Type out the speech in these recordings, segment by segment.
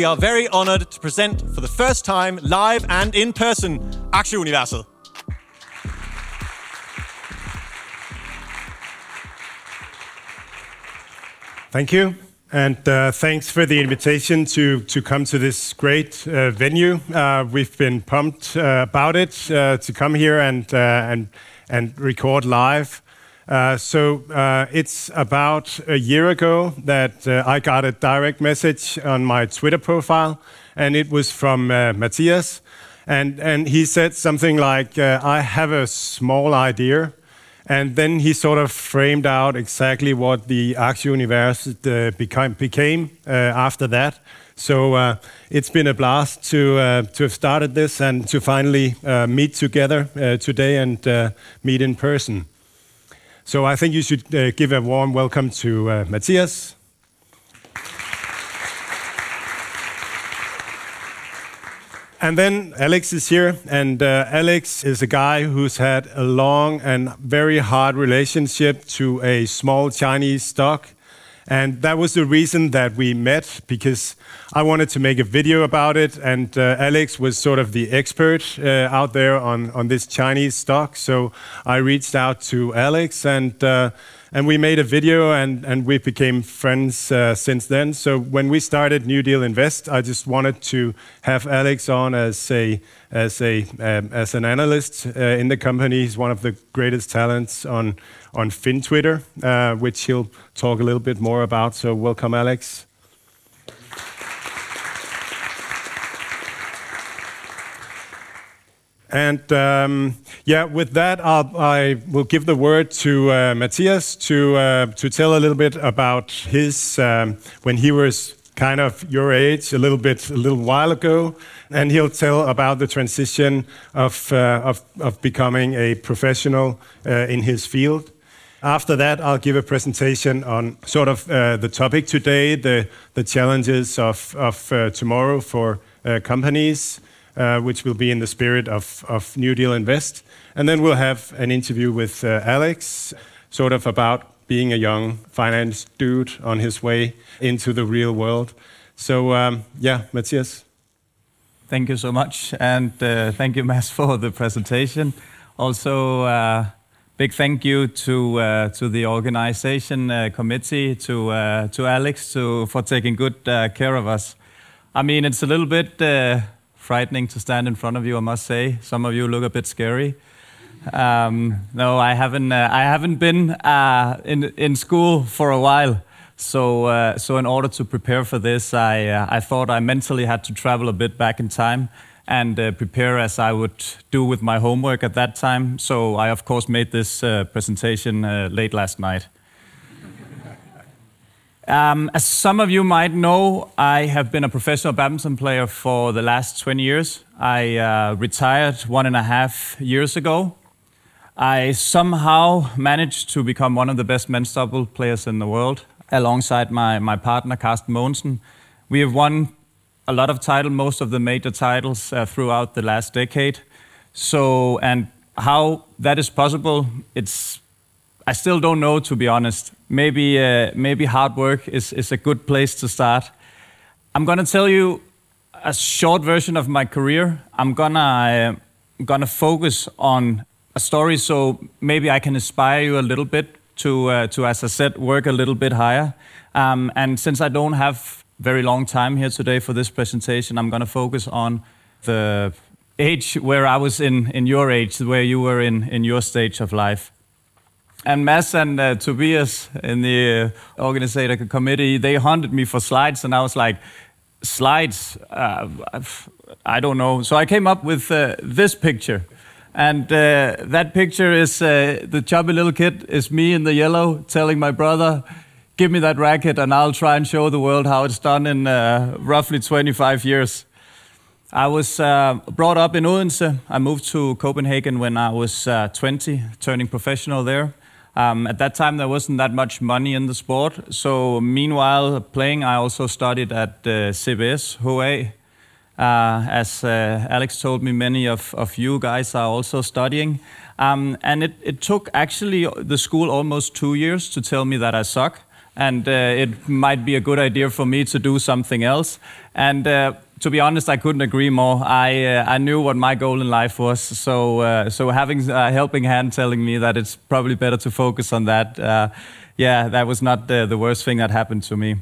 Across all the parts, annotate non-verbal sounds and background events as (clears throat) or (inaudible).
We are very honored to present for the first time, live and in person, Aktieuniverset. Thank you. And uh, thanks for the invitation to, to come to this great uh, venue. Uh, we've been pumped uh, about it uh, to come here and, uh, and, and record live. Uh, so uh, it's about a year ago that uh, I got a direct message on my Twitter profile, and it was from uh, Mathias. And, and he said something like, uh, I have a small idea. And then he sort of framed out exactly what the Aktieuniverset uh, became, became after that. So it's been a blast to, to have started this and to finally meet together today and meet in person. So I think you should uh, give a warm welcome to uh, Mathias. And then Alex is here, and uh, Alex is a guy who's had a long and very hard relationship to a small Chinese stock and that was the reason that we met because I wanted to make a video about it. And uh, Alex was sort of the expert uh, out there on, on this Chinese stock. So I reached out to Alex and uh, and we made a video and, and we became friends uh, since then. So when we started New Deal Invest, I just wanted to have Alex on as a as a um, as an analyst uh, in the company. He's one of the greatest talents on on FinTwitter, uh, which he'll talk a little bit more about. So welcome, Alex. And um, yeah, with that, I'll, I will give the word to uh, Mathias to uh, to tell a little bit about his um, when he was kind of your age, a little bit a little while ago, and he'll tell about the transition of uh, of, of becoming a professional uh, in his field. After that, I'll give a presentation on sort of uh, the topic today, the the challenges of of uh, tomorrow for companies uh, which will be in the spirit of, of New Deal Invest. And then we'll have an interview with uh, Alex, sort of about being a young finance dude on his way into the real world. So, um, yeah, Mathias. Thank you so much. And uh, thank you, Mads, (laughs) for the presentation. Also, uh, big thank you to uh, to the organization uh, committee, to uh, to Alex, to for taking good uh, care of us. I mean, it's a little bit frightening to stand in front of you, I must say. Some of you look a bit scary. Um, no, I haven't. Uh, I haven't been uh, in in school for a while. So, uh, so in order to prepare for this, I uh, I thought I mentally had to travel a bit back in time and uh, prepare as I would do with my homework at that time. So, I of course made this uh, presentation late last night. (laughs) Um, as some of you might know, I have been a professional badminton player for the last 20 years. I uh, retired one and a half years ago. I somehow managed to become one of the best men's double players in the world alongside my, my partner, Carsten Mogensen. We have won a lot of titles, most of the major titles uh, throughout the last decade. So, and how that is possible, it's I still don't know, to be honest. Maybe, uh, maybe hard work is, is a good place to start. I'm gonna tell you a short version of my career. I'm gonna, uh, gonna focus on a story so maybe I can inspire you a little bit to, uh, to as I said, work a little bit higher. Um, and since I don't have very long time here today for this presentation, I'm gonna focus on the age where I was in, in your age, where you were in, in your stage of life. And Mads and uh, Tobias in the uh, organizer committee, they hunted me for slides, and I was like, slides? Uh, I don't know. So I came up with uh, this picture. And uh, that picture is uh, the chubby little kid is me in the yellow telling my brother, give me that racket and I'll try and show the world how it's done in uh, roughly 25 years. I was uh, brought up in Odense. I moved to Copenhagen when I was uh, 20, turning professional there. Um, at that time, there wasn't that much money in the sport. So, meanwhile, playing, I also studied at uh, CBS HA. Uh, as uh, Alex told me, many of, of you guys are also studying. Um, and it, it took actually the school almost two years to tell me that I suck. And uh, it might be a good idea for me to do something else. And uh, to be honest, I couldn't agree more. I uh, I knew what my goal in life was, so uh, so having a helping hand telling me that it's probably better to focus on that. Uh, yeah, that was not the, the, worst thing that happened to me.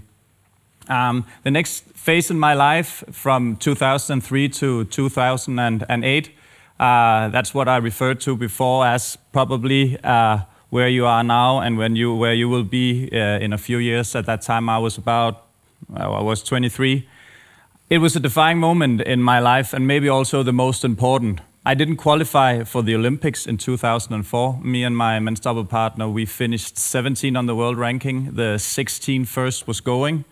Um, the next phase in my life, from 2003 to 2008, uh, that's what I referred to before as probably uh, where you are now and when you where you will be uh, in a few years. At that time, I was about I was 23. It was a defining moment in my life and maybe also the most important. I didn't qualify for the Olympics in 2004. Me and my men's double partner, we finished 17 on the world ranking. The 16 first was going.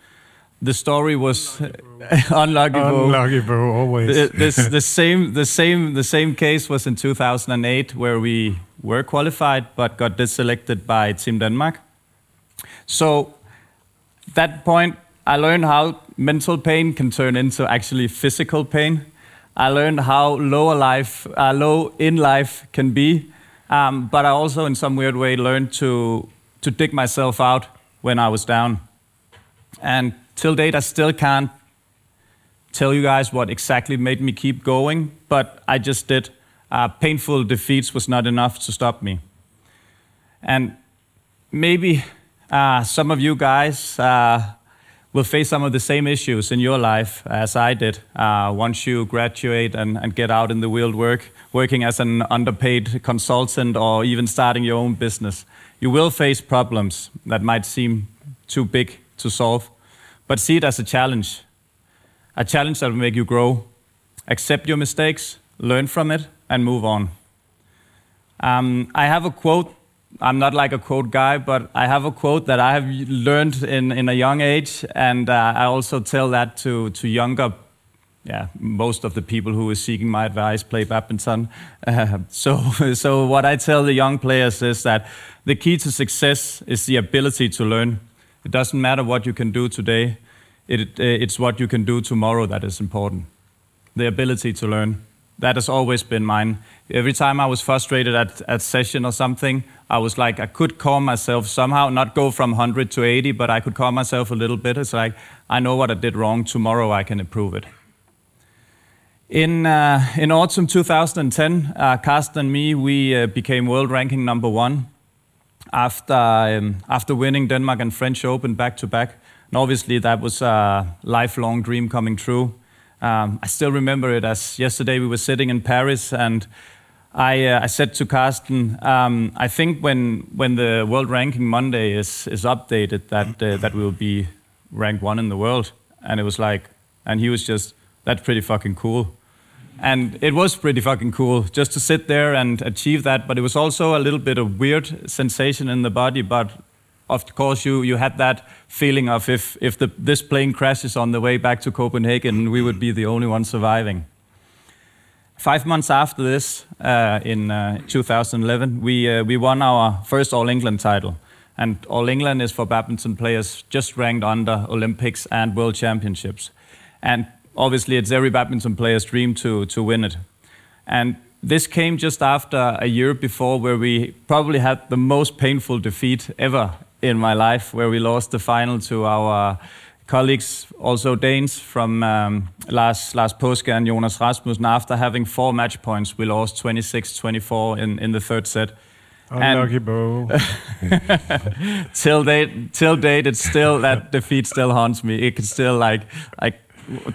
The story was (laughs) unlucky, Boe. Unlucky, Boe, always. The, this, the (laughs) same, the same, the same case was in 2008, where we were qualified but got deselected by Team Denmark. So, that point, I learned how mental pain can turn into actually physical pain. I learned how low life, uh, low in life can be, um, but I also, in some weird way, learned to to dig myself out when I was down. And till date, I still can't tell you guys what exactly made me keep going, but I just did. Uh, painful defeats was not enough to stop me. And maybe uh, some of you guys uh, will face some of the same issues in your life as I did uh, once you graduate and, and get out in the real work, working as an underpaid consultant or even starting your own business. You will face problems that might seem too big to solve, but see it as a challenge. A challenge that will make you grow. Accept your mistakes, learn from it, and move on. Um, I have a quote I'm not like a quote guy, but I have a quote that I have learned in, in a young age, and uh, I also tell that to, to younger, yeah, most of the people who are seeking my advice play badminton. Uh, (laughs) so, so what I tell the young players is that the key to success is the ability to learn. It doesn't matter what you can do today; it, it's what you can do tomorrow that is important. The ability to learn. That has always been mine. Every time I was frustrated at, at session or something, I was like, I could calm myself somehow, not go from 100 to 80, but I could calm myself a little bit. It's like, I know what I did wrong. Tomorrow I can improve it. In, uh, in autumn 2010, uh, Carsten and me, we uh, became world ranking number one after, um, after winning Denmark and French Open back to back. And obviously, that was a lifelong dream coming true. Um, I still remember it as yesterday we were sitting in Paris and I, uh, I said to Carsten, um, I think when, when the world ranking Monday is, is updated, that, uh, that we will be ranked one in the world. And it was like, and he was just, that's pretty fucking cool. And it was pretty fucking cool just to sit there and achieve that. But it was also a little bit of weird sensation in the body. But of course, you, you had that feeling of if, if the, this plane crashes on the way back to Copenhagen, we would be the only ones surviving. Five months after this, uh, in uh, 2011, we, uh, we won our first All England title. And All England is for badminton players just ranked under Olympics and World Championships. And obviously, it's every badminton player's dream to, to win it. And this came just after a year before where we probably had the most painful defeat ever in my life, where we lost the final to our colleagues, also Danes from um, Lars, Lars Paaske and Jonas Rasmussen. After having four match points, we lost 26-24 in, in the third set. Unlucky, Boe. (laughs) till date, till date, it's still that defeat still haunts me. It can still like, like,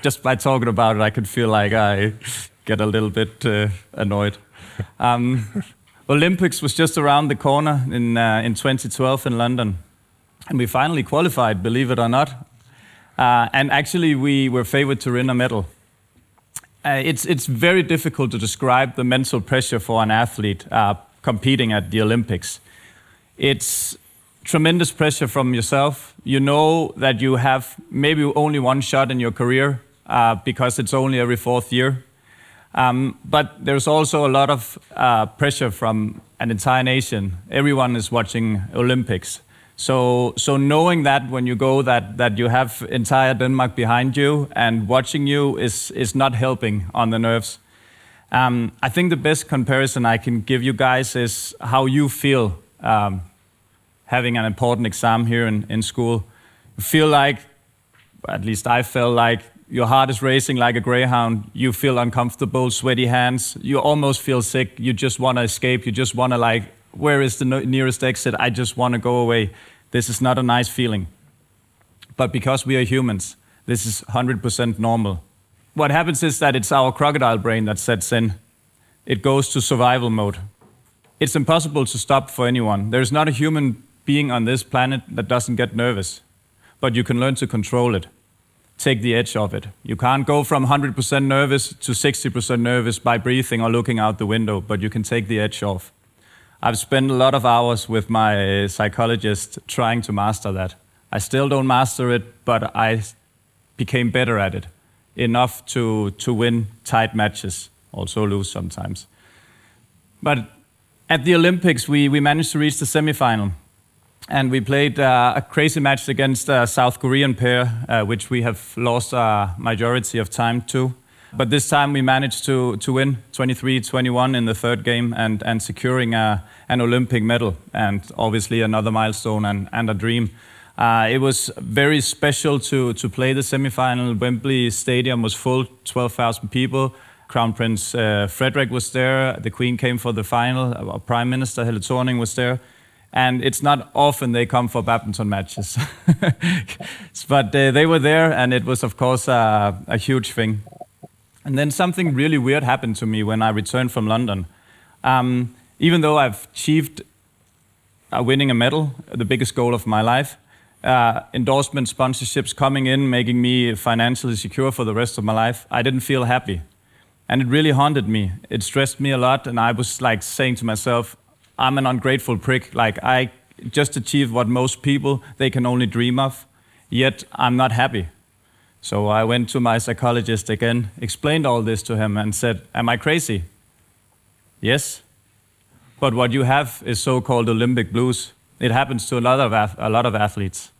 just by talking about it, I could feel like I get a little bit uh, annoyed. Um, Olympics was just around the corner in, uh, in 2012 in London. And we finally qualified, believe it or not. Uh, and actually, we were favored to win a medal. Uh, it's, it's very difficult to describe the mental pressure for an athlete uh, competing at the Olympics. It's tremendous pressure from yourself. You know that you have maybe only one shot in your career uh, because it's only every fourth year. Um, but there's also a lot of uh, pressure from an entire nation. Everyone is watching Olympics. So, so knowing that when you go, that, that you have entire Denmark behind you and watching you is, is not helping on the nerves. Um, I think the best comparison I can give you guys is how you feel um, having an important exam here in, in school. You feel like, at least I felt like, your heart is racing like a greyhound. You feel uncomfortable, sweaty hands. You almost feel sick. You just want to escape. You just want to, like, where is the nearest exit? I just want to go away. This is not a nice feeling. But because we are humans, this is 100% normal. What happens is that it's our crocodile brain that sets in. It goes to survival mode. It's impossible to stop for anyone. There's not a human being on this planet that doesn't get nervous, but you can learn to control it take the edge off it. You can't go from 100% nervous to 60% nervous by breathing or looking out the window, but you can take the edge off. I've spent a lot of hours with my psychologist trying to master that. I still don't master it, but I became better at it. Enough to, to win tight matches, also lose sometimes. But at the Olympics, we, we managed to reach the semifinal and we played uh, a crazy match against a South Korean pair, uh, which we have lost a majority of time to. But this time we managed to, to win 23-21 in the third game and, and securing a, an Olympic medal and obviously another milestone and, and a dream. Uh, it was very special to, to play the semifinal. Wembley Stadium was full, 12,000 people. Crown Prince uh, Frederik was there. The Queen came for the final. Our Prime Minister Helle Thorning was there and it's not often they come for badminton matches. (laughs) but uh, they were there, and it was, of course, uh, a huge thing. And then something really weird happened to me when I returned from London. Um, even though I've achieved uh, winning a medal, the biggest goal of my life, uh, endorsement sponsorships coming in, making me financially secure for the rest of my life, I didn't feel happy. And it really haunted me. It stressed me a lot, and I was like saying to myself, I'm an ungrateful prick. Like I just achieved what most people they can only dream of, yet I'm not happy. So I went to my psychologist again, explained all this to him, and said, Am I crazy? Yes. But what you have is so called Olympic blues. It happens to a lot of, a lot of athletes.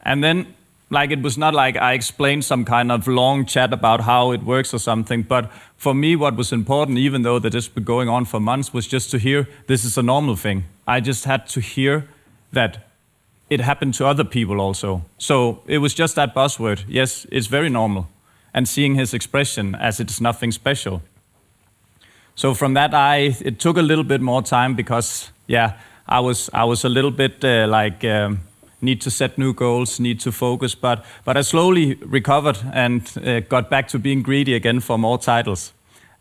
And then like it was not like I explained some kind of long chat about how it works or something. But for me, what was important, even though that has been going on for months, was just to hear this is a normal thing. I just had to hear that it happened to other people also. So it was just that buzzword. Yes, it's very normal. And seeing his expression as it's nothing special. So from that, I it took a little bit more time because yeah, I was I was a little bit uh, like. Um, need to set new goals, need to focus. But, but I slowly recovered and uh, got back to being greedy again for more titles.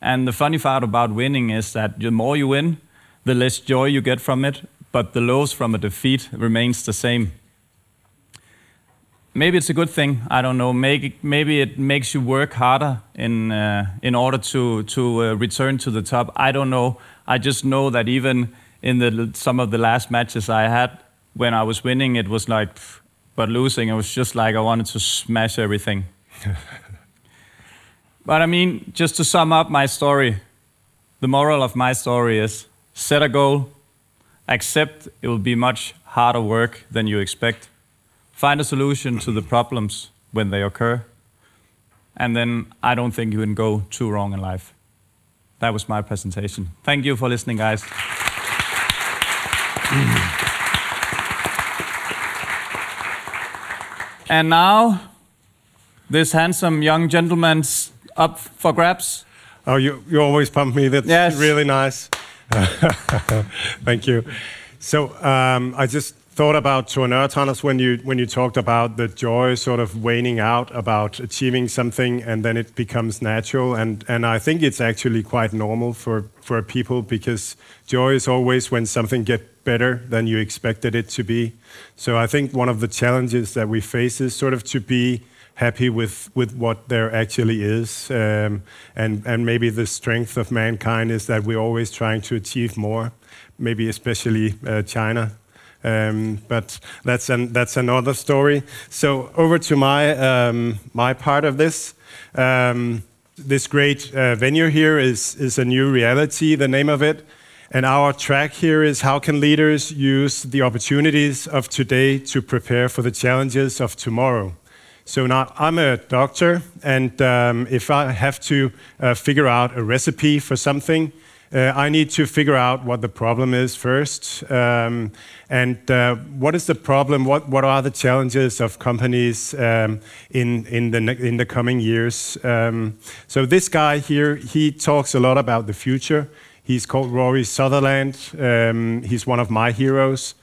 And the funny part about winning is that the more you win, the less joy you get from it, but the lows from a defeat remains the same. Maybe it's a good thing. I don't know. Maybe, maybe it makes you work harder in uh, in order to to uh, return to the top. I don't know. I just know that even in the some of the last matches I had, when I was winning, it was like, but losing, it was just like I wanted to smash everything. (laughs) but I mean, just to sum up my story, the moral of my story is set a goal, accept it will be much harder work than you expect, find a solution to the problems when they occur, and then I don't think you can go too wrong in life. That was my presentation. Thank you for listening, guys. (clears throat) And now, this handsome young gentleman's up for grabs. Oh, you, you always pump me. That's yes. really nice. (laughs) Thank you. So um, I just thought about Tourneur Thomas when you when you talked about the joy sort of waning out about achieving something and then it becomes natural and and I think it's actually quite normal for for people because joy is always when something gets better than you expected it to be. So I think one of the challenges that we face is sort of to be happy with, with what there actually is. Um, and, and maybe the strength of mankind is that we're always trying to achieve more, maybe especially uh, China. Um, but that's an, that's another story. So over to my um, my part of this. Um, this great uh, venue here is is a new reality. The name of it, and our track here is how can leaders use the opportunities of today to prepare for the challenges of tomorrow. So now I'm a doctor, and um, if I have to uh, figure out a recipe for something, uh, I need to figure out what the problem is first. Um, and uh, what is the problem? What, what are the challenges of companies um, in, in, the, in the coming years? Um, so, this guy here, he talks a lot about the future. He's called Rory Sutherland. Um, he's one of my heroes.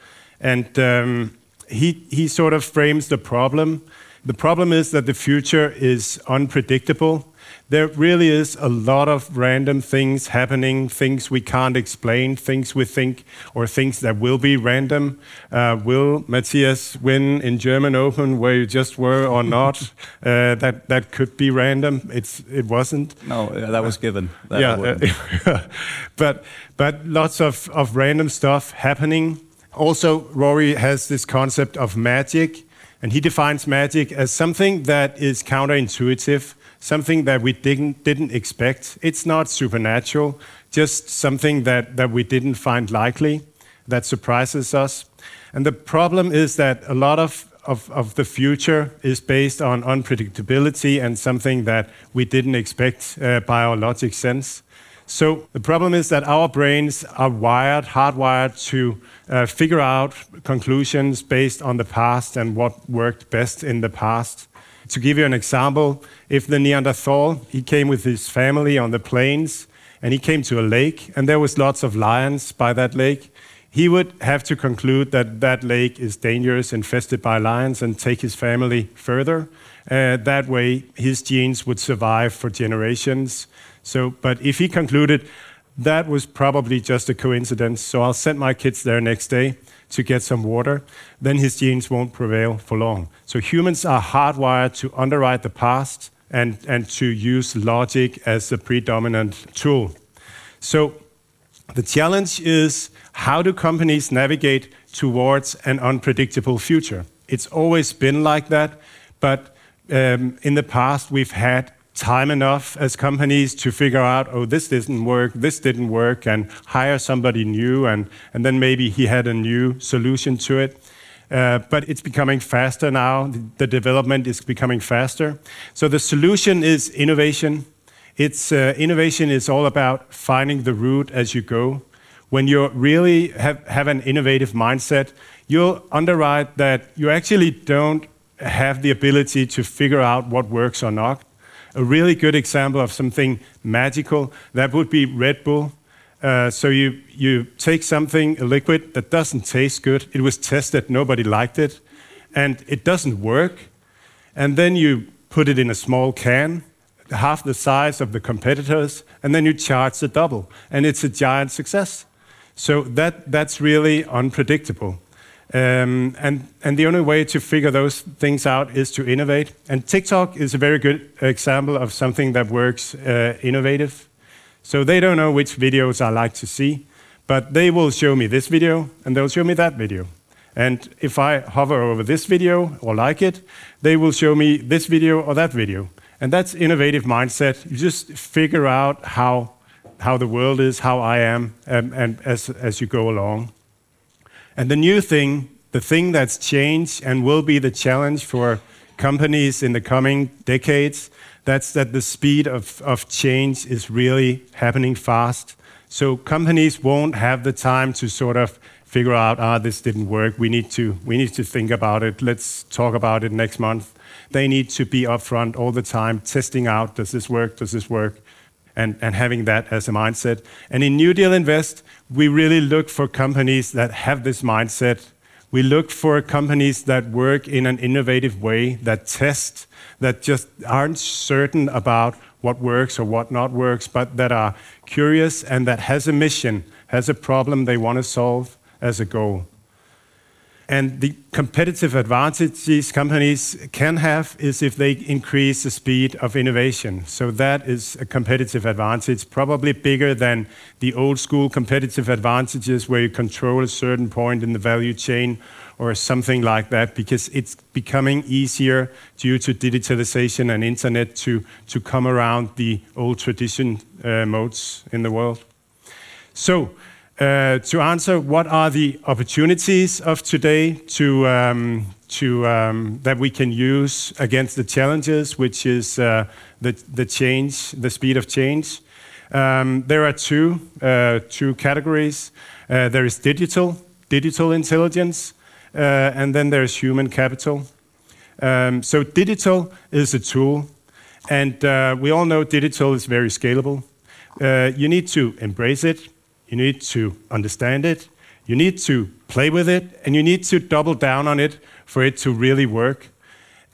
And um, he, he sort of frames the problem. The problem is that the future is unpredictable there really is a lot of random things happening, things we can't explain, things we think, or things that will be random. Uh, will Mathias win in German Open where you just were or not? (laughs) uh, that that could be random. It's it wasn't. No, that was given. That yeah, (laughs) but but lots of of random stuff happening. Also, Rory has this concept of magic, and he defines magic as something that is counterintuitive something that we didn't, didn't expect. It's not supernatural, just something that, that we didn't find likely that surprises us. And the problem is that a lot of, of, of the future is based on unpredictability and something that we didn't expect uh, by our logic sense. So the problem is that our brains are wired, hardwired to uh, figure out conclusions based on the past and what worked best in the past. To give you an example, if the Neanderthal, he came with his family on the plains and he came to a lake and there was lots of lions by that lake, he would have to conclude that that lake is dangerous, infested by lions, and take his family further. Uh, that way, his genes would survive for generations. So, but if he concluded that was probably just a coincidence, so I'll send my kids there next day, to get some water, then his genes won't prevail for long. So humans are hardwired to underwrite the past and, and to use logic as the predominant tool. So the challenge is how do companies navigate towards an unpredictable future? It's always been like that, but um, in the past we've had time enough as companies to figure out, oh, this didn't work, this didn't work, and hire somebody new, and, and then maybe he had a new solution to it. Uh, but it's becoming faster now. The, development is becoming faster. So the solution is innovation. It's uh, innovation is all about finding the route as you go. When you really have, have an innovative mindset, you'll underwrite that you actually don't have the ability to figure out what works or not a really good example of something magical, that would be Red Bull. Uh, so you, you take something, a liquid that doesn't taste good, it was tested, nobody liked it, and it doesn't work. And then you put it in a small can, half the size of the competitors, and then you charge the double, and it's a giant success. So that, that's really unpredictable. Um, and, and the only way to figure those things out is to innovate. And TikTok is a very good example of something that works uh, innovative. So they don't know which videos I like to see, but they will show me this video and they'll show me that video. And if I hover over this video or like it, they will show me this video or that video. And that's innovative mindset. You just figure out how, how the world is, how I am, um, and as, as you go along. And the new thing, the thing that's changed and will be the challenge for companies in the coming decades, that's that the speed of, of change is really happening fast. So companies won't have the time to sort of figure out, ah, this didn't work. We need to, we need to think about it. Let's talk about it next month. They need to be upfront all the time, testing out, does this work? Does this work? and, and having that as a mindset. And in New Deal Invest, we really look for companies that have this mindset. We look for companies that work in an innovative way, that test, that just aren't certain about what works or what not works, but that are curious and that has a mission, has a problem they want to solve as a goal. And the competitive advantage these companies can have is if they increase the speed of innovation. So that is a competitive advantage, probably bigger than the old school competitive advantages where you control a certain point in the value chain or something like that, because it's becoming easier due to digitalization and internet to, to come around the old tradition uh, modes in the world. So uh, to answer what are the opportunities of today to, um, to, um, that we can use against the challenges, which is uh, the, the change, the speed of change. Um, there are two, uh, two categories. Uh, there is digital, digital intelligence, uh, and then there's human capital. Um, so digital is a tool, and uh, we all know digital is very scalable. you need to embrace it, you need to understand it, you need to play with it, and you need to double down on it for it to really work.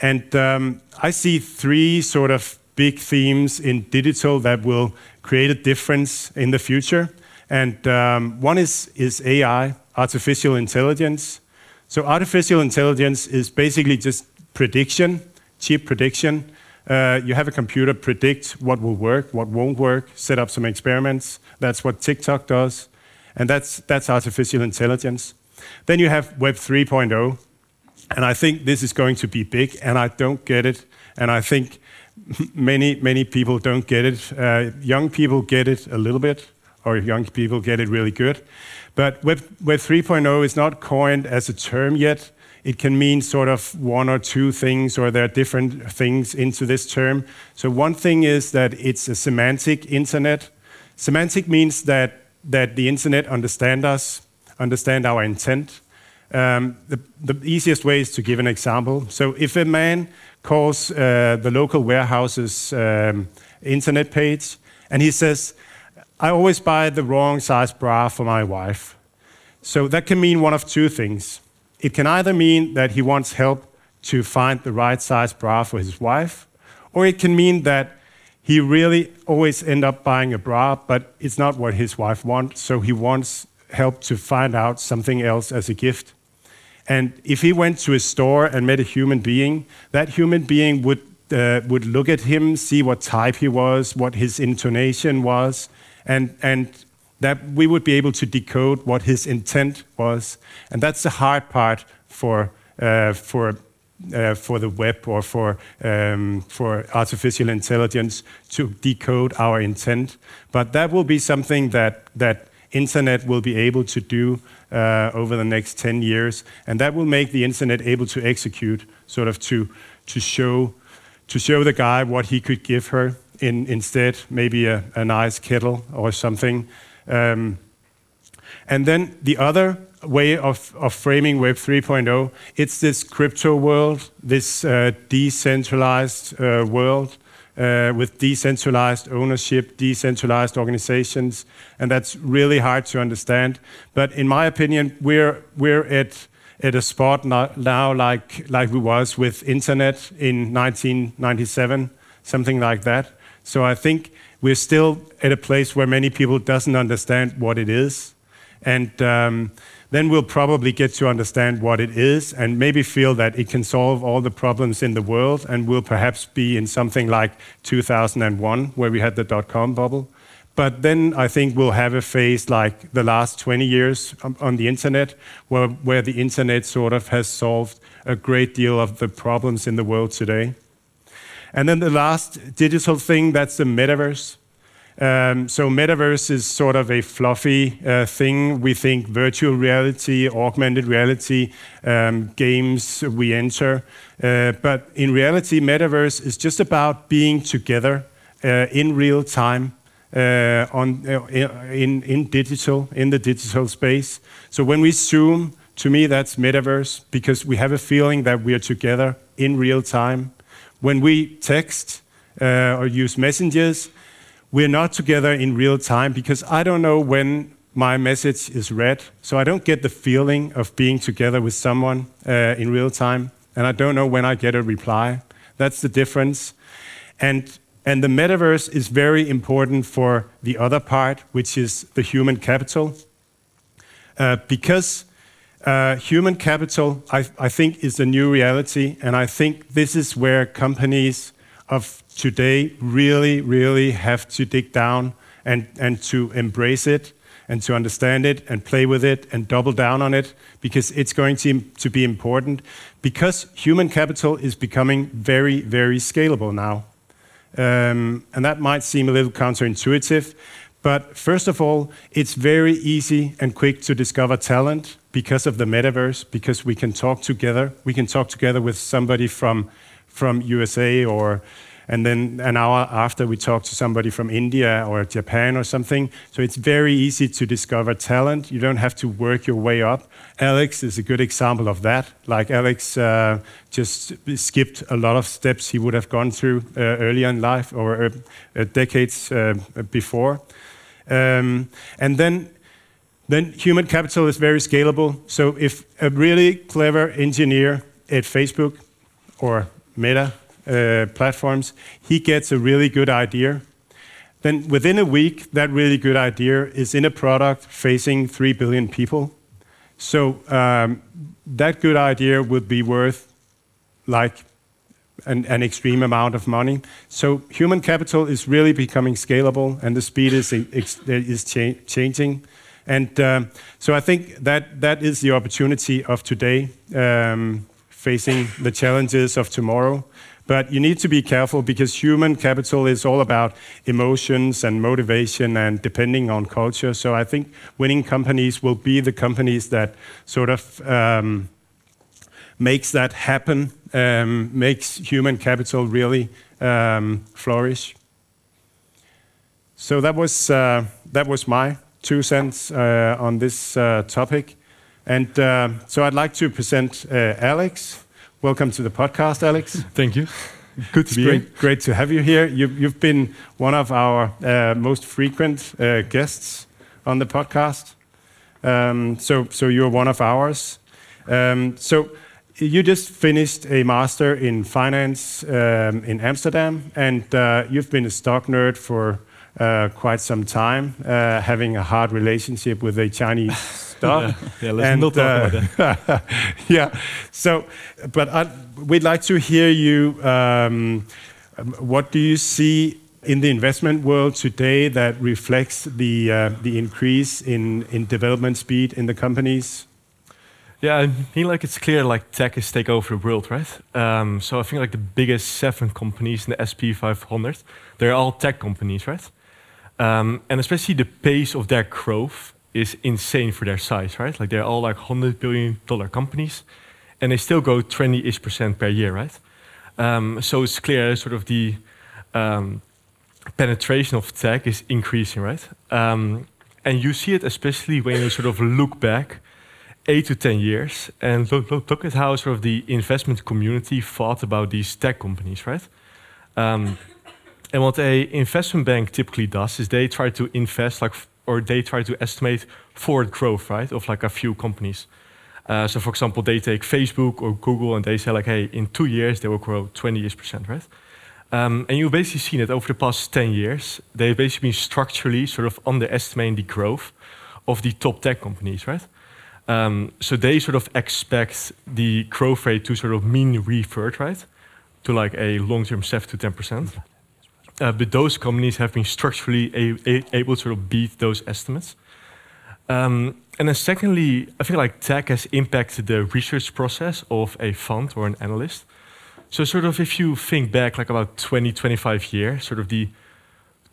And um, I see three sort of big themes in digital that will create a difference in the future. And um, one is, is AI, artificial intelligence. So, artificial intelligence is basically just prediction, cheap prediction. Uh, you have a computer predict what will work, what won't work, set up some experiments. That's what TikTok does. And that's, that's artificial intelligence. Then you have Web 3.0. And I think this is going to be big, and I don't get it. And I think (laughs) many, many people don't get it. Uh, young people get it a little bit, or young people get it really good. But Web, Web 3.0 is not coined as a term yet it can mean sort of one or two things, or there are different things into this term. So, one thing is that it's a semantic internet. Semantic means that, that the internet understand us, understand our intent. Um, the, the, easiest way is to give an example. So, if a man calls uh, the local warehouse's um, internet page and he says, I always buy the wrong size bra for my wife. So, that can mean one of two things. It can either mean that he wants help to find the right size bra for his wife, or it can mean that he really always end up buying a bra, but it's not what his wife wants, so he wants help to find out something else as a gift. And if he went to a store and met a human being, that human being would, uh, would look at him, see what type he was, what his intonation was, and, and that we would be able to decode what his intent was. And that's the hard part for, uh, for, uh, for the web or for, um, for artificial intelligence to decode our intent. But that will be something that, that internet will be able to do uh, over the next 10 years. And that will make the internet able to execute, sort of to, to, show, to show the guy what he could give her in, instead, maybe a, a nice kettle or something. Um, and then the other way of, of framing Web 3.0, it's this crypto world, this uh, decentralized uh, world uh, with decentralized ownership, decentralized organizations, and that's really hard to understand. But in my opinion, we're, we're at, at a spot now like, like we was with internet in 1997, something like that. So I think we're still at a place where many people doesn't understand what it is. And um, then we'll probably get to understand what it is and maybe feel that it can solve all the problems in the world. And we'll perhaps be in something like 2001, where we had the dot com bubble. But then I think we'll have a phase like the last 20 years on the internet, where, where the internet sort of has solved a great deal of the problems in the world today. And then the last digital thing, that's the metaverse. Um, so metaverse is sort of a fluffy uh, thing. We think virtual reality, augmented reality, um, games we enter. Uh, but in reality, metaverse is just about being together uh, in real time. Uh, on uh, in in digital in the digital space. So when we zoom, to me that's metaverse because we have a feeling that we are together in real time when we text uh, or use messengers, we're not together in real time because I don't know when my message is read. So I don't get the feeling of being together with someone uh, in real time. And I don't know when I get a reply. That's the difference. And, and the metaverse is very important for the other part, which is the human capital. Uh, because uh, human capital, I, I think, is the new reality, and I think this is where companies of today really, really have to dig down and, and to embrace it and to understand it and play with it and double down on it because it's going to, to be important because human capital is becoming very, very scalable now. Um, and that might seem a little counterintuitive, but first of all, it's very easy and quick to discover talent because of the metaverse, because we can talk together. We can talk together with somebody from, from USA or and then an hour after we talk to somebody from India or Japan or something. So it's very easy to discover talent. You don't have to work your way up. Alex is a good example of that. Like Alex uh, just skipped a lot of steps he would have gone through uh, earlier in life or uh, uh decades uh, before. Um, and then then human capital is very scalable. So if a really clever engineer at Facebook or Meta uh, platforms, he gets a really good idea. Then within a week, that really good idea is in a product facing 3 billion people. So um, that good idea would be worth like an, an, extreme amount of money. So human capital is really becoming scalable, and the speed is, is cha changing. And um, so I think that that is the opportunity of today, um, facing the challenges of tomorrow. But you need to be careful because human capital is all about emotions and motivation and depending on culture. So I think winning companies will be the companies that sort of um, makes that happen, um, makes human capital really um, flourish. So that was uh, that was my two cents uh, on this uh, topic, and uh, so I'd like to present uh, Alex. Welcome to the podcast, Alex. Thank you. Good to be great, here. Great to have you here. You, have been one of our uh, most frequent uh, guests on the podcast. Um, so, so you're one of ours. Um, so you just finished a master in finance um, in Amsterdam, and uh, you've been a stock nerd for quite some time, uh, having a hard relationship with a Chinese (laughs) stock. yeah, yeah, let's and, not talk uh, about that. (laughs) yeah. So, but I'd, we'd like to hear you. Um, what do you see in the investment world today that reflects the uh, the increase in in development speed in the companies? Yeah, I mean, like it's clear, like tech is take over the world, right? Um, so I think like the biggest seven companies in the SP 500, they're all tech companies, right? Um, and especially the pace of their growth is insane for their size, right? Like they're all like hundred billion dollar companies, and they still go 20-ish percent per year, right? Um, so it's clear, sort of the um, penetration of tech is increasing, right? Um, and you see it especially when you sort of look back eight to ten years and look, look, look at how sort of the investment community thought about these tech companies, right? And what a investment bank typically does is they try to invest like, or they try to estimate forward growth, right, of like a few companies. Uh, so, for example, they take Facebook or Google and they say like, hey, in two years they will grow 20 years percent, right? Um, and you've basically seen it over the past 10 years. They've basically been structurally sort of underestimating the growth of the top tech companies, right? Um, so they sort of expect the growth rate to sort of mean revert, right? To like a long-term 7 to 10 percent. Uh, but those companies have been structurally able to sort of beat those estimates. Um, and then secondly, I feel like tech has impacted the research process of a fund or an analyst. So sort of if you think back like about 20, 25 years, sort of the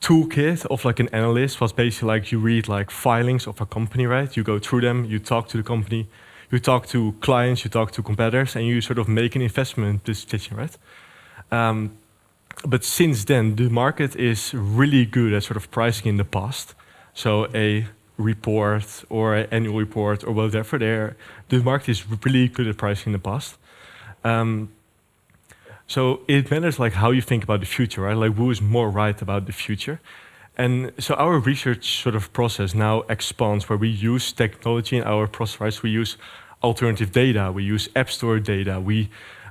toolkit of like an analyst was basically like you read like filings of a company, right? You go through them, you talk to the company, you talk to clients, you talk to competitors, and you sort of make an investment decision, right? Um, but since then, the market is really good at sort of pricing in the past. So a report or an annual report or whatever, there, the market is really good at pricing in the past. Um, so it matters like how you think about the future, right? Like who is more right about the future. And so our research sort of process now expands where we use technology in our process, right? We use alternative data, we use app store data, we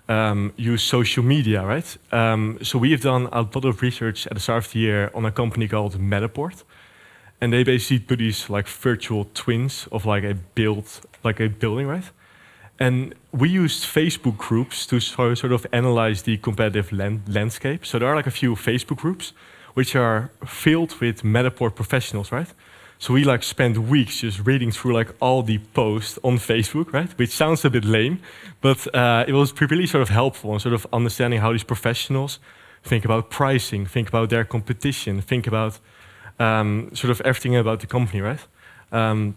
um, use social media, right? Um, so we have done a lot of research at the start of the year on a company called Matterport. and they basically do these like virtual twins of like a build, like a building, right? And we used Facebook groups to so- sort of analyze the competitive lan- landscape. So there are like a few Facebook groups which are filled with Matterport professionals, right? So we like spent weeks just reading through like all the posts on Facebook, right? Which sounds a bit lame, but uh, it was really sort of helpful in sort of understanding how these professionals think about pricing, think about their competition, think about um, sort of everything about the company, right? Um,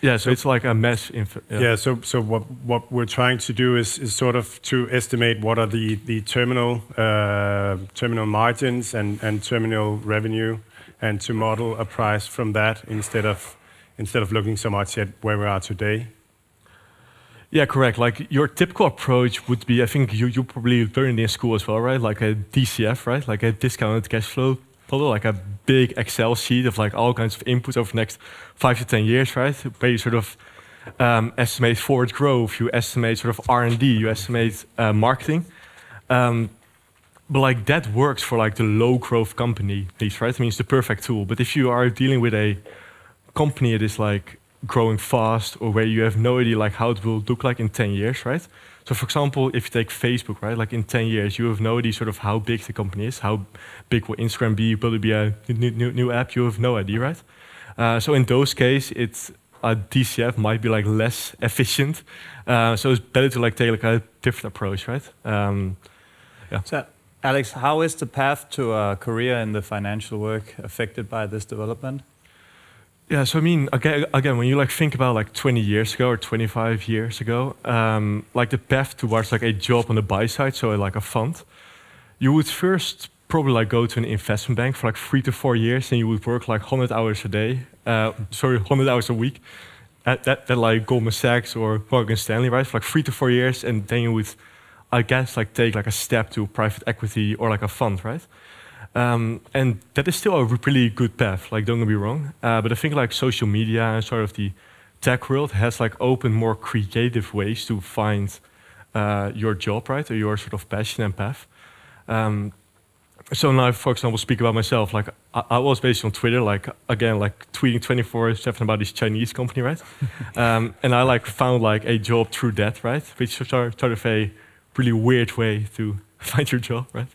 yeah, so it's like a mess. Inf- Yeah. so so what what we're trying to do is is sort of to estimate what are the the terminal uh, terminal margins and and terminal revenue, and to model a price from that instead of instead of looking so much at where we are today. Yeah, correct. Like your typical approach would be, I think you you probably learned in school as well, right? Like a DCF, right? Like a discounted cash flow model, like a big Excel sheet of like all kinds of inputs over the next five to ten years, right? Where you sort of um, estimate forward growth, you estimate sort of R and D, you estimate uh, marketing. Um, but like that works for like the low growth company, right? I mean, it's the perfect tool. But if you are dealing with a company that is like growing fast or where you have no idea like how it will look like in 10 years, right? So for example, if you take Facebook, right, like in 10 years, you have no idea sort of how big the company is, how big will Instagram be, will it be a new, new, new app? You have no idea, right? Uh, so in those cases, it's a DCF might be like less (laughs) efficient. Uh, so it's better to like take like a different approach, right? Um, So, Alex, how is the path to a career in the financial work affected by this development? Yeah, so I mean, again, again, when you like think about like 20 years ago or 25 years ago, um, like the path towards like a job on the buy side, so like a fund, you would first probably like go to an investment bank for like three to four years, and you would work like 100 hours a day, uh, sorry, (laughs) 100 hours a week, at that, at like Goldman Sachs or Morgan Stanley, right, for like three to four years, and then you would, I guess, like take like a step to private equity or like a fund, right? Um, and that is still a really good path. Like, don't get me wrong. Uh, but I think like social media and sort of the tech world has like opened more creative ways to find uh, your job, right, or your sort of passion and path. Um, so now, for example, speak about myself. Like, I, I was based on Twitter, like again, like tweeting twenty four seven about this Chinese company, right? (laughs) um, and I like found like a job through that, right? Which is sort of a really weird way to (laughs) find your job, right?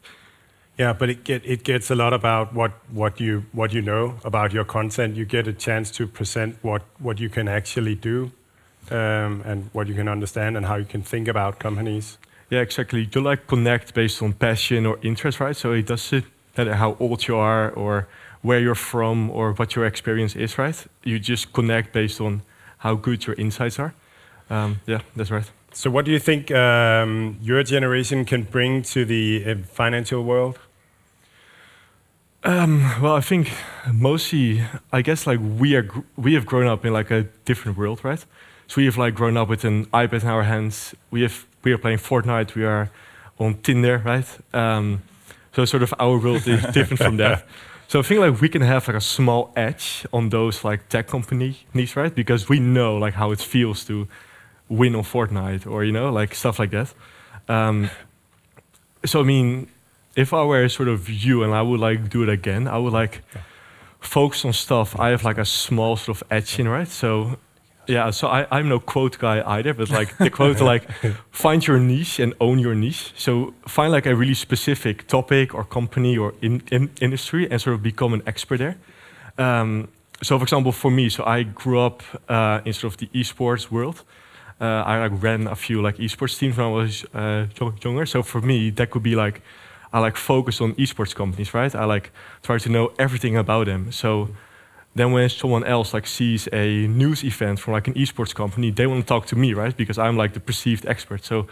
Yeah, but it get it gets a lot about what what you what you know about your content. You get a chance to present what what you can actually do, um, and what you can understand, and how you can think about companies. Yeah, exactly. You like connect based on passion or interest, right? So it doesn't matter how old you are or where you're from or what your experience is, right? You just connect based on how good your insights are. Um, yeah, that's right. So, what do you think um, your generation can bring to the uh, financial world? Um, well, I think mostly, I guess, like we are, we have grown up in like a different world, right? So we have like grown up with an iPad in our hands. We have we are playing Fortnite. We are on Tinder, right? Um, so sort of our world is (laughs) different from that. So I think like we can have like a small edge on those like tech companies, right? Because we know like how it feels to win on Fortnite or you know like stuff like that. Um, so I mean, if I were sort of you and I would like do it again, I would like focus on stuff I have like a small sort of edge in, right? So yeah, so I, I'm no quote guy either, but like the quote (laughs) like find your niche and own your niche. So find like a really specific topic or company or in, in industry and sort of become an expert there. Um, so for example, for me, so I grew up uh, in sort of the esports world. Uh, I like ran a few like esports teams when I was uh, younger. So for me, that could be like I like focus on esports companies, right? I like try to know everything about them. So then when someone else like sees a news event from like an esports company, they want to talk to me, right? Because I'm like the perceived expert. So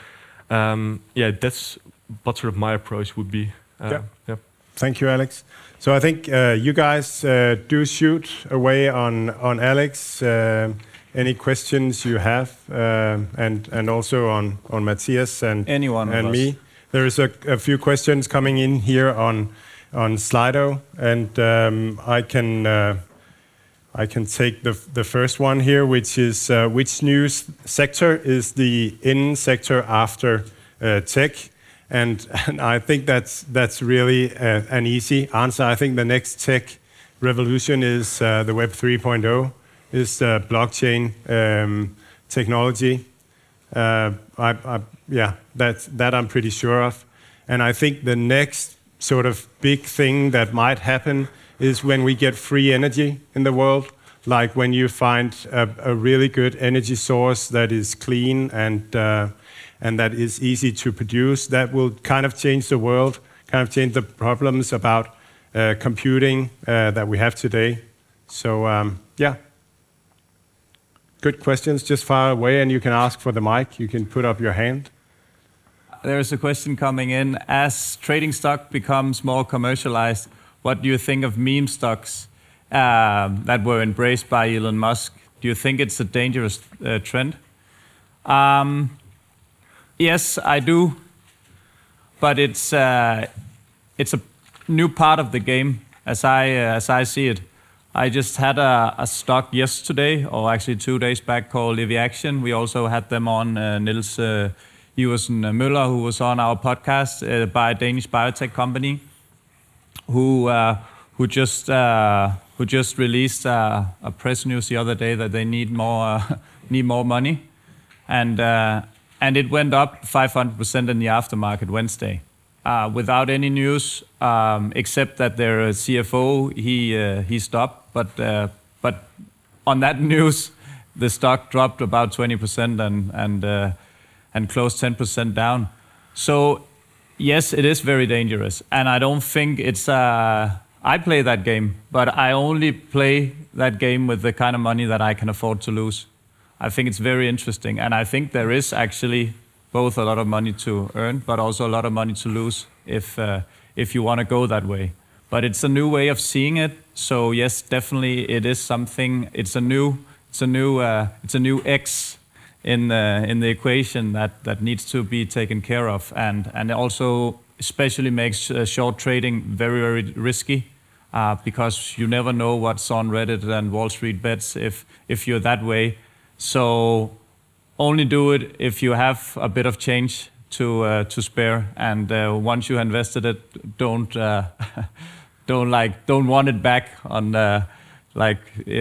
um, yeah, that's what sort of my approach would be. Uh, Yeah. yeah. Thank you, Alex. So I think uh, you guys uh, do shoot away on on Alex. Uh, any questions you have, um and and also on on Mathias and Any one of and me. There is a, a few questions coming in here on on Slido, and um, I can. Uh, I can take the, the first one here, which is uh, which news sector is the in sector after uh, tech? And, (laughs) and I think that's, that's really uh, an easy answer. I think the next tech revolution is uh, the Web 3.0, is blockchain um, technology. Uh, I, I, yeah, that, that I'm pretty sure of. And I think the next sort of big thing that might happen is when we get free energy in the world, like when you find a, a really good energy source that is clean and, uh, and that is easy to produce, that will kind of change the world, kind of change the problems about uh, computing uh, that we have today. So, um, yeah. Good questions, just far away, and you can ask for the mic. You can put up your hand. There's a question coming in. As trading stock becomes more commercialized, what do you think of meme stocks uh, that were embraced by Elon Musk? Do you think it's a dangerous uh, trend? Um, yes, I do. But it's, uh, it's a new part of the game as I, uh, as I see it. I just had a, a, stock yesterday, or actually two days back, called Evaxion. We also had them on uh, Nils uh, Iversen Møller, who was on our podcast uh, by a Danish biotech company, who uh, who just uh, who just released uh, a press news the other day that they need more (laughs) need more money, and and it went up 500% in the aftermarket Wednesday uh, without any news um, except that their CFO he uh, he stopped. But uh, but on that (laughs) news, the stock dropped about 20% and and uh, and closed 10% down. So yes, it is very dangerous, and I don't think it's. Uh, I play that game, but I only play that game with the kind of money that I can afford to lose. I think it's very interesting, and I think there is actually both a lot of money to earn, but also a lot of money to lose if uh, if you want to go that way. But it's a new way of seeing it. So yes, definitely it is something. It's a new it's a new uh, it's a new X in the in the equation that that needs to be taken care of, and and also especially makes uh, short trading very very risky. Uh, because you never know what's on Reddit and Wall Street bets if if you're that way. So only do it if you have a bit of change to uh, to spare, and uh, once you invested it, don't uh, (laughs) don't like don't want it back on uh, like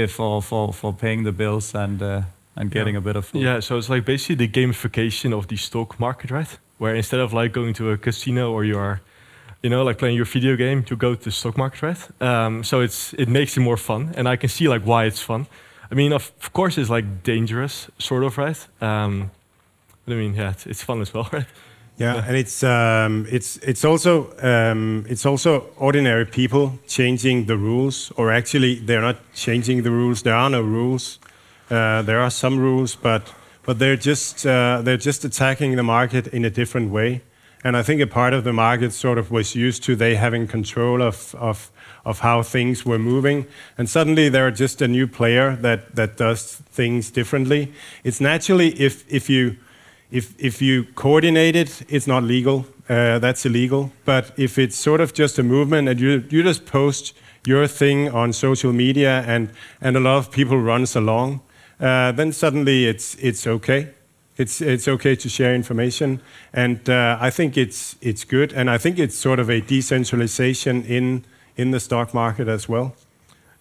for for for paying the bills and uh, and getting yeah. a bit of food. Yeah, so it's like basically the gamification of the stock market, right? Where instead of like going to a casino or you are you know, like playing your video game, you go to the stock market, right? Um, so it's it makes it more fun, and I can see like why it's fun. I mean, of, of course, it's like dangerous, sort of, right? Um, but I mean, yeah, it's, it's, fun as well, (laughs) right? Yeah, yeah. and it's um, it's it's also um, it's also ordinary people changing the rules, or actually, they're not changing the rules. There are no rules. Uh, there are some rules, but but they're just uh, they're just attacking the market in a different way. And I think a part of the market sort of was used to they having control of, of, of how things were moving. And suddenly they're just a new player that, that does things differently. It's naturally, if, if, you, if, if you coordinate it, it's not legal. Uh, that's illegal. But if it's sort of just a movement and you, you just post your thing on social media and, and a lot of people runs along, uh, then suddenly it's, it's okay. It's, it's okay to share information, and uh, I think it's, it's good, and I think it's sort of a decentralization in, in the stock market as well.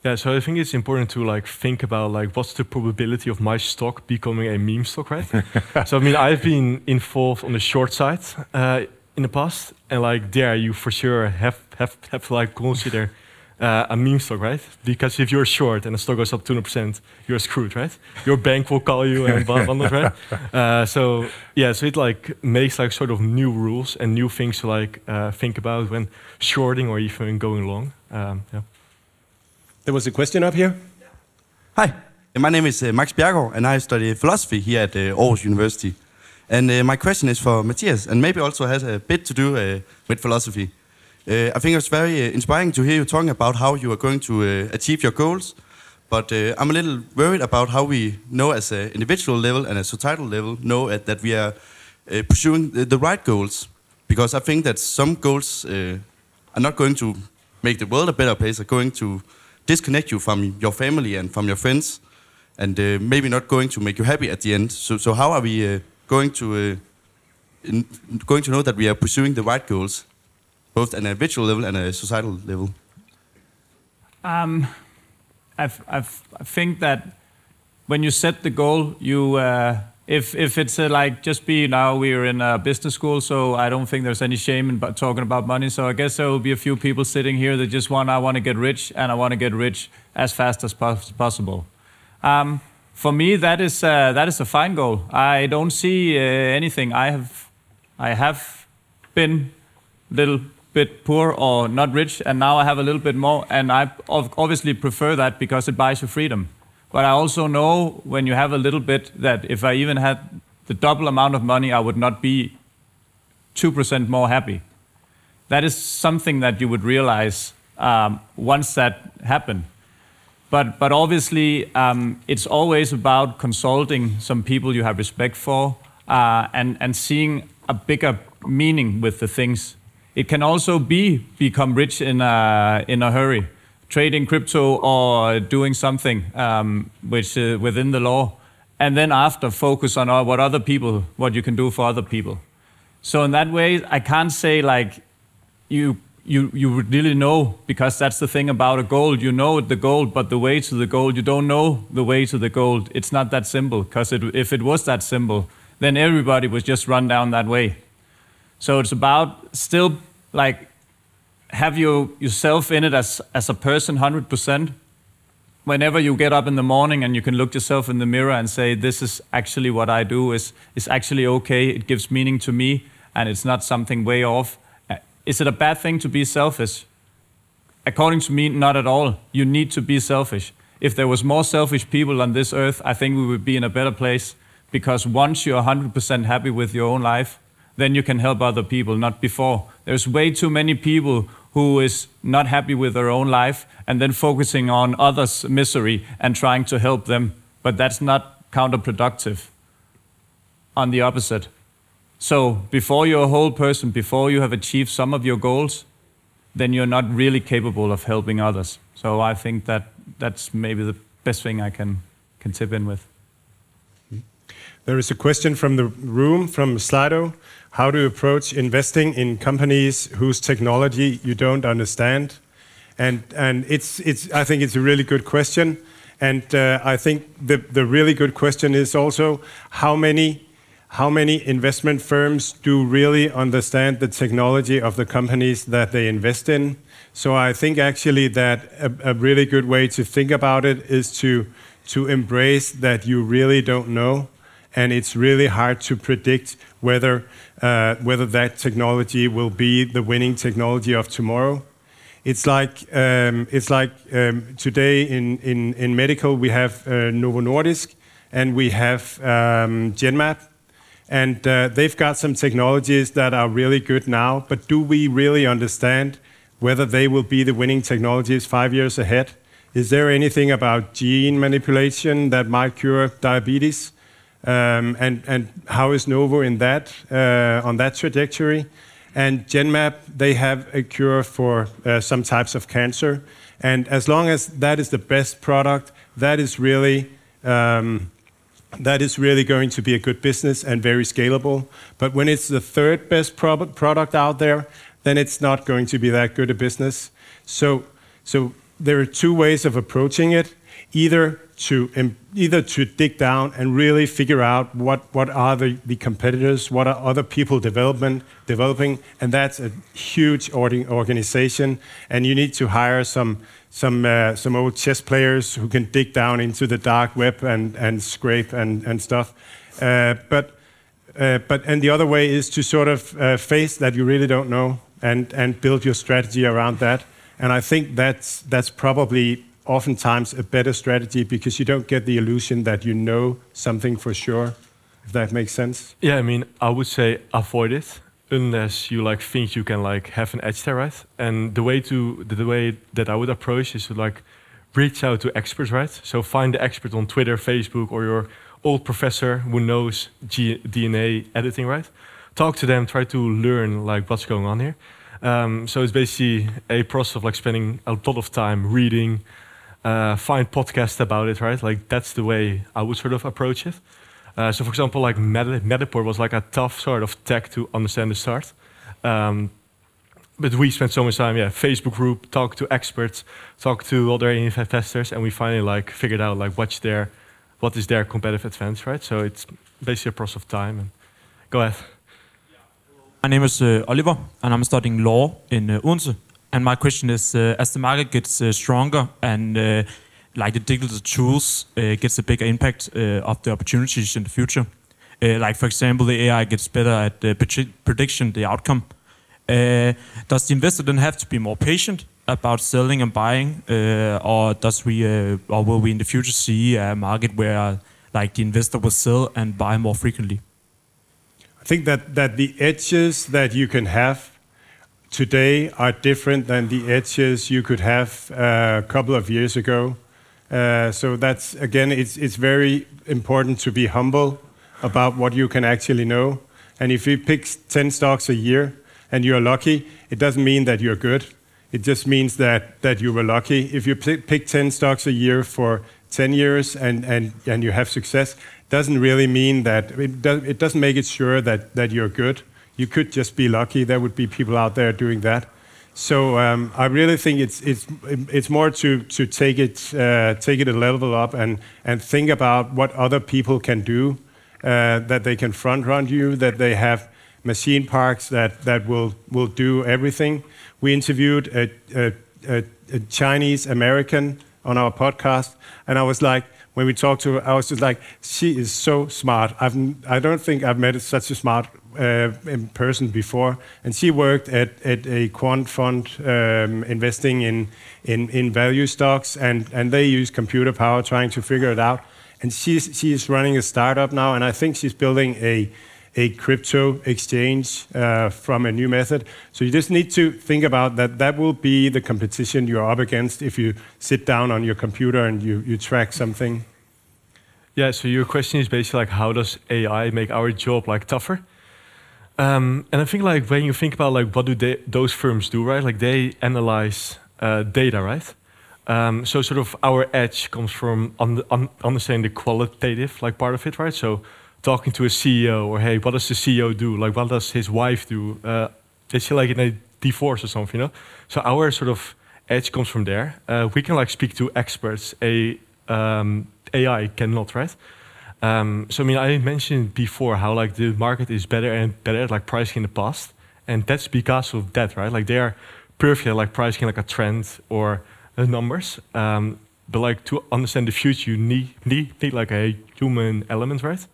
Yeah, so I think it's important to like think about like what's the probability of my stock becoming a meme stock, right? (laughs) so I mean, I've been involved on the short side uh, in the past, and like there, you for sure have have have to like consider uh, a meme stock, right? Because if you're short and the stock goes up 200%, you're screwed, right? Your bank will call you and blah, blah, blah, right? (laughs) Uh, so yeah, so it like makes like sort of new rules and new things to like uh, think about when shorting or even going long. Um, yeah. There was a question up here. Hi, my name is uh, Max Bjergaard and I study philosophy here at uh, Aarhus University. And uh, my question is for Mathias, and maybe also has a bit to do uh, with philosophy. Uh, I think it's very uh, inspiring to hear you talking about how you are going to uh, achieve your goals. But I'm a little worried about how we know as an individual level and a societal level know that we are pursuing the, the, right goals. Because I think that some goals are not going to make the world a better place, are going to disconnect you from your family and from your friends, and uh, maybe not going to make you happy at the end. So, so how are we uh, going to uh, going to know that we are pursuing the right goals? both at an individual level and a societal level? Um, I've, I've, I think that when you set the goal, you uh, if if it's uh, like just be now we're in a business school, so I don't think there's any shame in talking about money. So I guess there will be a few people sitting here that just want I want to get rich and I want to get rich as fast as pos- possible. Um, for me, that is uh, that is a fine goal. I don't see uh, anything. I have I have been a little bit poor or not rich, and now I have a little bit more, and I obviously prefer that because it buys you freedom. But I also know when you have a little bit that if I even had the double amount of money, I would not be 2% more happy. That is something that you would realize um, once that happened. But, but obviously, um, it's always about consulting some people you have respect for uh, and, and seeing a bigger meaning with the things. It can also be become rich in a, in a hurry trading crypto or doing something um, which uh, within the law, and then after focus on uh, what other people, what you can do for other people. So in that way, I can't say like you you you would really know because that's the thing about a goal. You know the goal, but the way to the goal, you don't know the way to the goal. It's not that simple because if it was that simple, then everybody would just run down that way. So it's about still like have you yourself in it as, as a person 100%. Whenever you get up in the morning and you can look yourself in the mirror and say, This is actually what I do, is, is actually okay, it gives meaning to me, and it's not something way off. Uh, is it a bad thing to be selfish? According to me, not at all. You need to be selfish. If there was more selfish people on this earth, I think we would be in a better place because once you're 100% happy with your own life, then you can help other people, not before. There's way too many people who is not happy with their own life and then focusing on others' misery and trying to help them. But that's not counterproductive. On the opposite. So, before you're a whole person, before you have achieved some of your goals, then you're not really capable of helping others. So, I think that that's maybe the best thing I can, can tip in with. There is a question from the room from Slido how to approach investing in companies whose technology you don't understand. And, and it's, it's, I think it's a really good question. And uh, I think the, the really good question is also how many, how many investment firms do really understand the technology of the companies that they invest in. So I think actually that a, a really good way to think about it is to, to embrace that you really don't know. And it's really hard to predict whether uh, whether that technology will be the winning technology of tomorrow. It's like um, it's like um, today in, in, in medical we have uh, Novo Nordisk and we have um, Genmab, and uh, they've got some technologies that are really good now. But do we really understand whether they will be the winning technologies five years ahead? Is there anything about gene manipulation that might cure diabetes? Um, and, how is Novo in that, uh, on that trajectory? And Genmab, they have a cure for uh, some types of cancer. And as long as that is the best product, that is really um, that is really going to be a good business and very scalable. But when it's the third best product out there, then it's not going to be that good a business. So, so there are two ways of approaching it. Either to either to dig down and really figure out what, what are the, the competitors, what are other people development, developing, and that's a huge organization. And you need to hire some some uh, some old chess players who can dig down into the dark web and, and scrape and, and stuff. Uh, but uh, but and the other way is to sort of uh, face that you really don't know and and build your strategy around that. And I think that's that's probably oftentimes a better strategy because you don't get the illusion that you know something for sure. If that makes sense. Yeah, I mean, I would say avoid it unless you like think you can like have an edge there, right? And the way to the way that I would approach is to like reach out to experts, right? So find the expert on Twitter, Facebook, or your old professor who knows G DNA editing, right? Talk to them, try to learn like what's going on here. Um, so it's basically a process of like spending a lot of time reading, uh, find podcasts about it, right? Like that's the way I would sort of approach it. Uh, so, for example, like Met- Matterport was like a tough sort of tech to understand the start. Um, but we spent so much time, yeah, Facebook group, talk to experts, talk to other investors, and we finally like figured out like what's their, what is their competitive advantage, right? So it's basically a process of time. And go ahead. My name is uh, Oliver, and I'm studying law in uh, Odense. And my question is, uh, as the market gets uh, stronger and uh, like the digital tools gets a bigger impact of the opportunities in the future, like for example, the AI gets better at prediction the outcome. Does the investor then have to be more patient about selling and buying, uh, or does we, uh, or will we in the future see a market where like the investor will sell and buy more frequently? I think that, that the edges that you can have today are different than the edges you could have uh, a couple of years ago. Uh, so that's again, it's it's very important to be humble about what you can actually know. And if you pick 10 stocks a year and you're lucky, it doesn't mean that you're good. It just means that, you were lucky. If you pick, pick 10 stocks a year for 10 years and, you have success, doesn't really mean that, it, do, it doesn't make it sure that you're good. You could just be lucky. There would be people out there doing that. So um, I really think it's it's it's more to to take it uh, take it a level up and and think about what other people can do, uh, that they can front run you, that they have machine parks that that will will do everything. We interviewed a, a, a, a Chinese American on our podcast, and I was like, when we talked to her, I was just like, she is so smart. I've I don't think I've met such a smart uh, in person before, and she worked at, at a quant fund um, investing in, in, in value stocks, and, and they use computer power trying to figure it out. And she's, she's running a startup now, and I think she's building a, a crypto exchange uh, from a new method. So you just need to think about that. That will be the competition you're up against if you sit down on your computer and you, you track something. Yeah. So your question is basically like, how does AI make our job like tougher? Um, and I think like when you think about like what do they, those firms do, right? Like they analyze uh, data, right? Um, so sort of our edge comes from un un understanding the qualitative like part of it, right? So talking to a CEO or hey, what does the CEO do? Like what does his wife do? Uh, is she like in a divorce or something? You know? So our sort of edge comes from there. Uh, we can like speak to experts. A um, AI cannot, right? Um, so I mean, I mentioned before how like the market is better and better at like pricing in the past, and that's because of that, right? Like they are perfect at like pricing like a trend or uh, numbers. Um, but like to understand the future, you need, need need like a human element, right?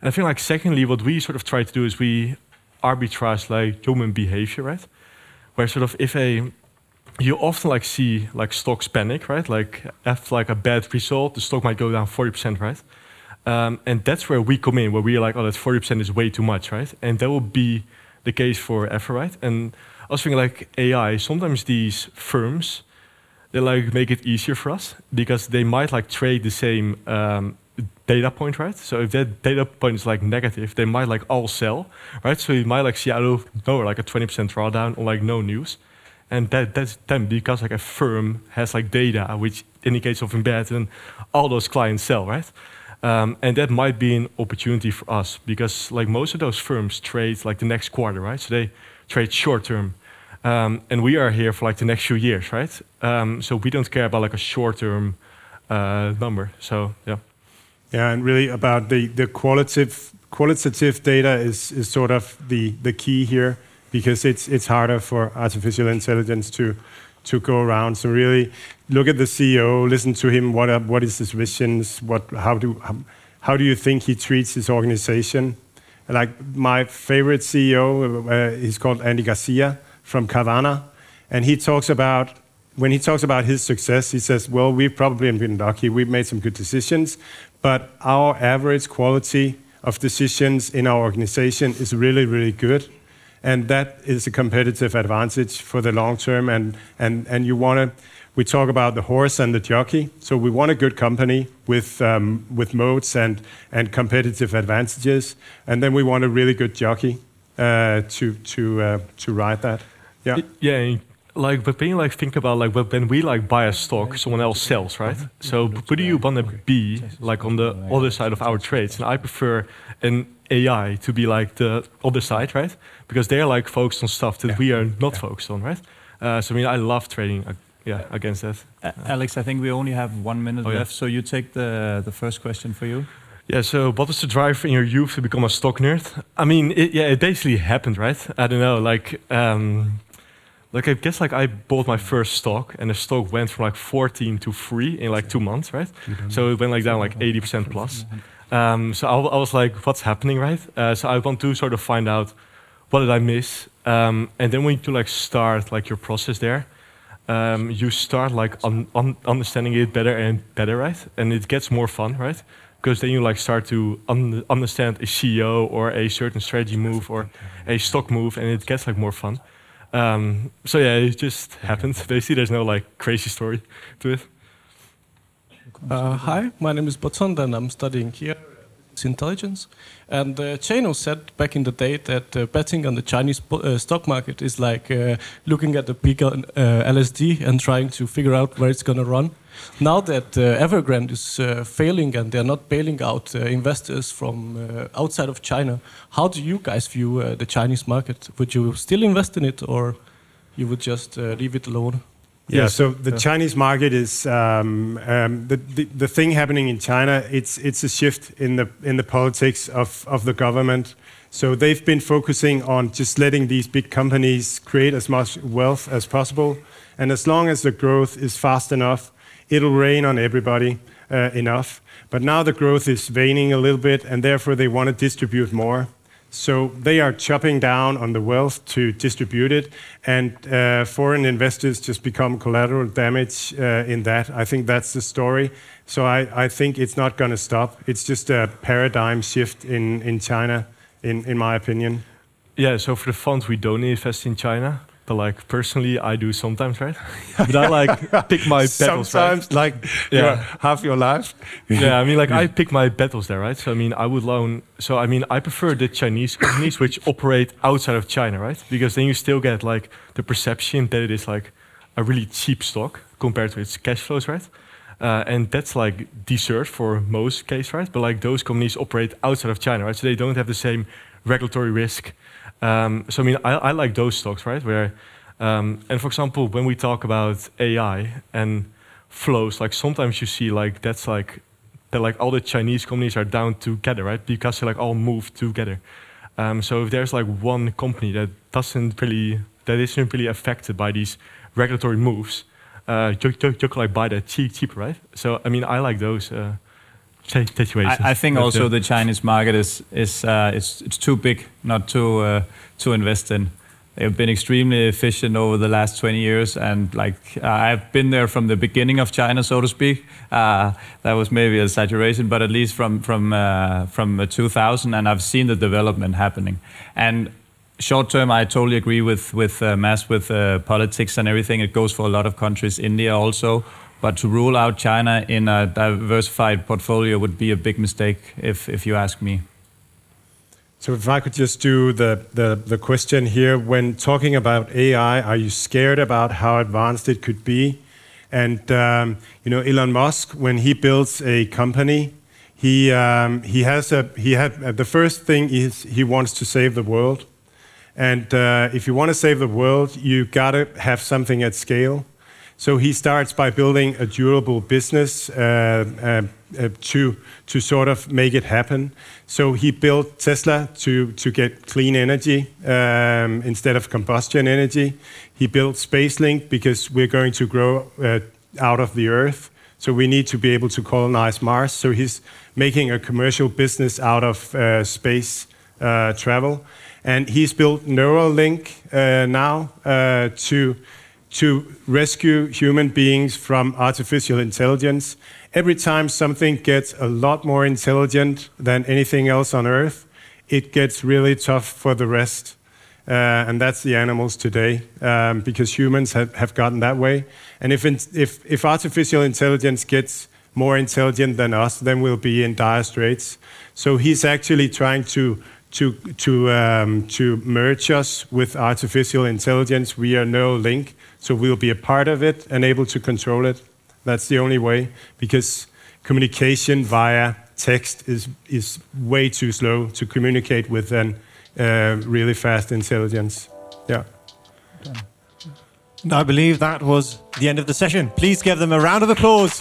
And I think like secondly, what we sort of try to do is we arbitrage like human behavior, right? Where sort of if a you often like see like stocks panic, right? Like after like a bad result, the stock might go down forty percent, right? Um, and that's where we come in, where we are like, oh, that 40% is way too much, right? And that will be the case forever, right? And I was thinking like AI, sometimes these firms, they like make it easier for us because they might like trade the same um, data point, right? So if that data point is like negative, they might like all sell, right? So you might like see out of nowhere like a 20% drawdown or like no news. And that, that's then because like a firm has like data which indicates something bad and all those clients sell, right? Um, and that might be an opportunity for us because like most of those firms trade like the next quarter, right? So they trade short term. Um, and we are here for like the next few years, right? Um, so we don't care about like a short term uh, number. So yeah. Yeah, and really about the, the qualitative qualitative data is, is sort of the, the key here because it's it's harder for artificial intelligence to to go around. So really look at the CEO, listen to him. What are, what is his visions? What how do how, do you think he treats his organization? Like my favorite CEO, uh, he's called Andy Garcia from Carvana, and he talks about when he talks about his success, he says, "Well, we've probably been lucky. We've made some good decisions, but our average quality of decisions in our organization is really, really good." And that is a competitive advantage for the long term. And and and you want to. We talk about the horse and the jockey. So we want a good company with um, with moats and and competitive advantages, and then we want a really good jockey uh, to to uh, to ride that. Yeah. Yeah. like but when you like think about like when we like buy a stock someone else sells right so who do you want to be like on the other side of our trades and i prefer an ai to be like the other side right because they're like focused on stuff that we are not focused on right uh, so i mean i love trading uh, yeah against that uh, alex i think we only have one minute Oh, yeah. left so you take the the first question for you Yeah, so what was the drive in your youth to become a stock nerd? I mean, it, yeah, it basically happened, right? I don't know, like, um, like I guess like I bought my first stock, and the stock went from like 14 to free in like two months, right? So it went like down like 80% plus. Um, so I, I was like, what's happening, right? Uh, so I want to sort of find out what did I miss, um, and then when you like start like your process there, um, you start like un- un- understanding it better and better, right? And it gets more fun, right? Because then you like start to un- understand a CEO or a certain strategy move or a stock move, and it gets like more fun. Um, so yeah, it just happened. (laughs) Basically, there's no like crazy story to it. Uh, hi, my name is Botond and I'm studying here at intelligence. And uh, Chano said back in the day that uh, betting on the Chinese uh, stock market is like uh, looking at the peak on LSD and trying to figure out where it's going to run. Now that uh, Evergrande is uh, failing and they're not bailing out investors from outside of China, how do you guys view the Chinese market? Would you still invest in it or you would just leave it alone? Yeah, Yes. so the Yeah. Chinese market is um, um, the, the the thing happening in China. It's it's a shift in the in the politics of of the government. So they've been focusing on just letting these big companies create as much wealth as possible, and as long as the growth is fast enough, it'll rain on everybody uh, enough. But now the growth is waning a little bit, and therefore they want to distribute more. So they are chopping down on the wealth to distribute it, and uh, foreign investors just become collateral damage uh, in that. I think that's the story. So I, I think it's not going to stop. It's just a paradigm shift in, in China, in, in my opinion. Yeah, so for the funds, we don't invest in China. But like personally, I do sometimes, right? but I like (laughs) pick my battles, right? Sometimes, like Yeah. half your life. yeah, I mean, like I (laughs) pick my battles there, right? So I mean, I would loan. So I mean, I prefer the Chinese companies which operate outside of China, right? Because then you still get like the perception that it is like a really cheap stock compared to its cash flows, right? Uh, and that's like deserved for most case, right? But like those companies operate outside of China, right? So they don't have the same regulatory risk. Um, so I mean, I, I like those stocks, right? Where, um, and for example, when we talk about AI and flows, like sometimes you see like that's like that like all the Chinese companies are down together, right? Because they like all move together. Um, so if there's like one company that doesn't really that isn't really affected by these regulatory moves, uh, you, you, you like buy that cheap, cheap, right? So I mean, I like those uh, situations. I, I think also the Chinese market is is uh, it's it's too big not to uh, to invest in. They've been extremely efficient over the last 20 years, and like uh, I've been there from the beginning of China, so to speak. Uh, that was maybe a saturation, but at least from from uh, from uh, 2000, and I've seen the development happening. And short term, I totally agree with with uh, Mads with uh, politics and everything. It goes for a lot of countries, India also. But to rule out China in a diversified portfolio would be a big mistake, if if you ask me. So if I could just do the, the, the question here, when talking about AI, are you scared about how advanced it could be? And um, you know, Elon Musk, when he builds a company, he um, he has a he had uh, the first thing is he wants to save the world, and uh, if you want to save the world, you gotta have something at scale. So he starts by building a durable business uh, uh, uh, to to sort of make it happen. So he built Tesla to to get clean energy um, instead of combustion energy. He built SpaceLink because we're going to grow uh, out of the Earth. So we need to be able to colonize Mars. So he's making a commercial business out of uh, space uh, travel, and he's built Neuralink now to to rescue human beings from artificial intelligence. Every time something gets a lot more intelligent than anything else on Earth, it gets really tough for the rest. Uh, and that's the animals today, um, because humans have, have gotten that way. And if, in, if, if artificial intelligence gets more intelligent than us, then we'll be in dire straits. So he's actually trying to, to to um, to merge us with artificial intelligence. We are no link, so we'll be a part of it and able to control it. That's the only way because communication via text is is way too slow to communicate with an uh, really fast intelligence. Yeah. I believe that was the end of the session. Please give them a round of applause.